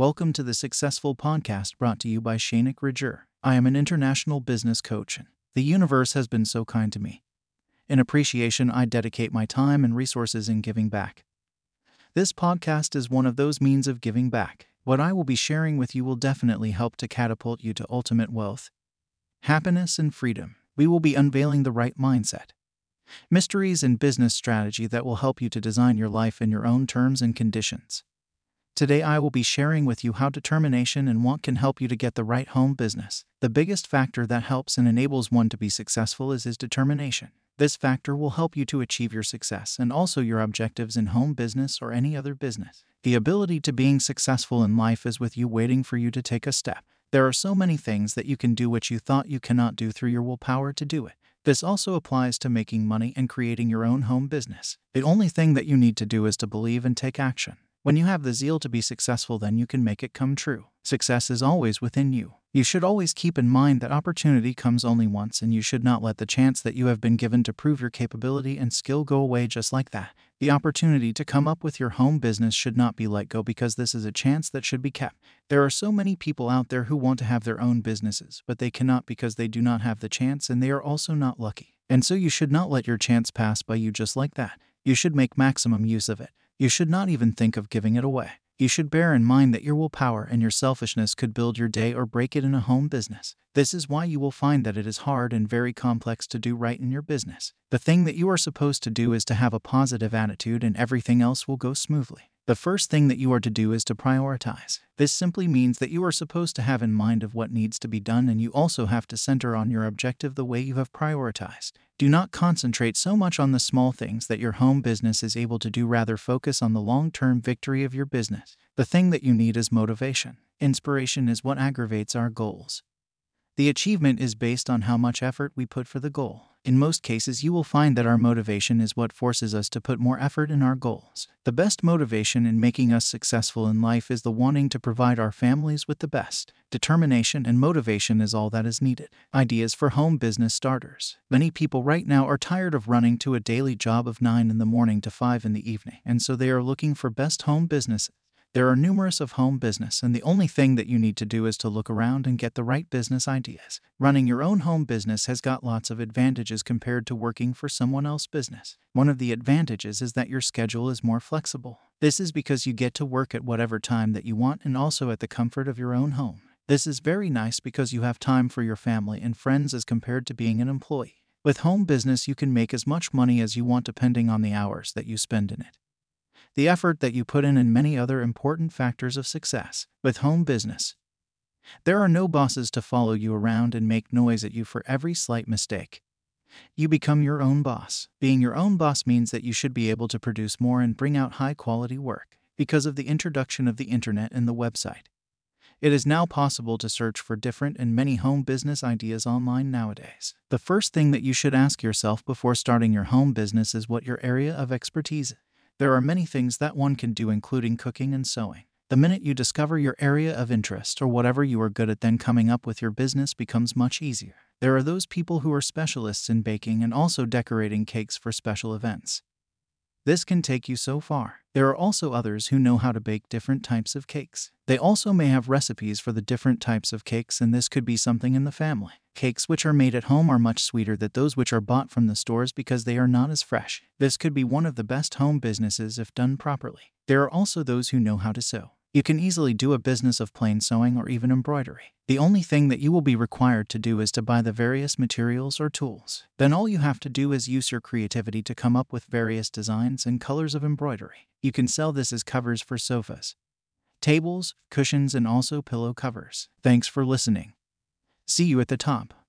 Welcome to the Successful Podcast brought to you by Shainik Rajer. I am an international business coach, and the universe has been so kind to me. In appreciation, I dedicate my time and resources in giving back. This podcast is one of those means of giving back. What I will be sharing with you will definitely help to catapult you to ultimate wealth, happiness, and freedom. We will be unveiling the right mindset, mysteries, and business strategy that will help you to design your life in your own terms and conditions. Today, I will be sharing with you how determination and want can help you to get the right home business. The biggest factor that helps and enables one to be successful is his determination. This factor will help you to achieve your success and also your objectives in home business or any other business. The ability to being successful in life is with you waiting for you to take a step. There are so many things that you can do which you thought you cannot do through your willpower to do it. This also applies to making money and creating your own home business. The only thing that you need to do is to believe and take action. When you have the zeal to be successful, then you can make it come true. Success is always within you. You should always keep in mind that opportunity comes only once, and you should not let the chance that you have been given to prove your capability and skill go away just like that. The opportunity to come up with your home business should not be let go because this is a chance that should be kept. There are so many people out there who want to have their own businesses, but they cannot because they do not have the chance and they are also not lucky. And so you should not let your chance pass by you just like that. You should make maximum use of it. You should not even think of giving it away. You should bear in mind that your willpower and your selfishness could build your day or break it in a home business. This is why you will find that it is hard and very complex to do right in your business. The thing that you are supposed to do is to have a positive attitude, and everything else will go smoothly. The first thing that you are to do is to prioritize. This simply means that you are supposed to have in mind of what needs to be done and you also have to center on your objective the way you have prioritized. Do not concentrate so much on the small things that your home business is able to do, rather focus on the long-term victory of your business. The thing that you need is motivation. Inspiration is what aggravates our goals. The achievement is based on how much effort we put for the goal. In most cases, you will find that our motivation is what forces us to put more effort in our goals. The best motivation in making us successful in life is the wanting to provide our families with the best. Determination and motivation is all that is needed. Ideas for home business starters. Many people right now are tired of running to a daily job of 9 in the morning to 5 in the evening, and so they are looking for best home businesses. There are numerous of home business, and the only thing that you need to do is to look around and get the right business ideas. Running your own home business has got lots of advantages compared to working for someone else's business. One of the advantages is that your schedule is more flexible. This is because you get to work at whatever time that you want and also at the comfort of your own home. This is very nice because you have time for your family and friends as compared to being an employee. With home business, you can make as much money as you want depending on the hours that you spend in it the effort that you put in, and many other important factors of success with home business. There are no bosses to follow you around and make noise at you for every slight mistake. You become your own boss. Being your own boss means that you should be able to produce more and bring out high quality work because of the introduction of the internet and the website. It is now possible to search for different and many home business ideas online nowadays. The first thing that you should ask yourself before starting your home business is what your area of expertise is. There are many things that one can do, including cooking and sewing. The minute you discover your area of interest or whatever you are good at, then coming up with your business becomes much easier. There are those people who are specialists in baking and also decorating cakes for special events. This can take you so far. There are also others who know how to bake different types of cakes. They also may have recipes for the different types of cakes, and this could be something in the family. Cakes which are made at home are much sweeter than those which are bought from the stores because they are not as fresh. This could be one of the best home businesses if done properly. There are also those who know how to sew. You can easily do a business of plain sewing or even embroidery. The only thing that you will be required to do is to buy the various materials or tools. Then all you have to do is use your creativity to come up with various designs and colors of embroidery. You can sell this as covers for sofas, tables, cushions, and also pillow covers. Thanks for listening. See you at the top.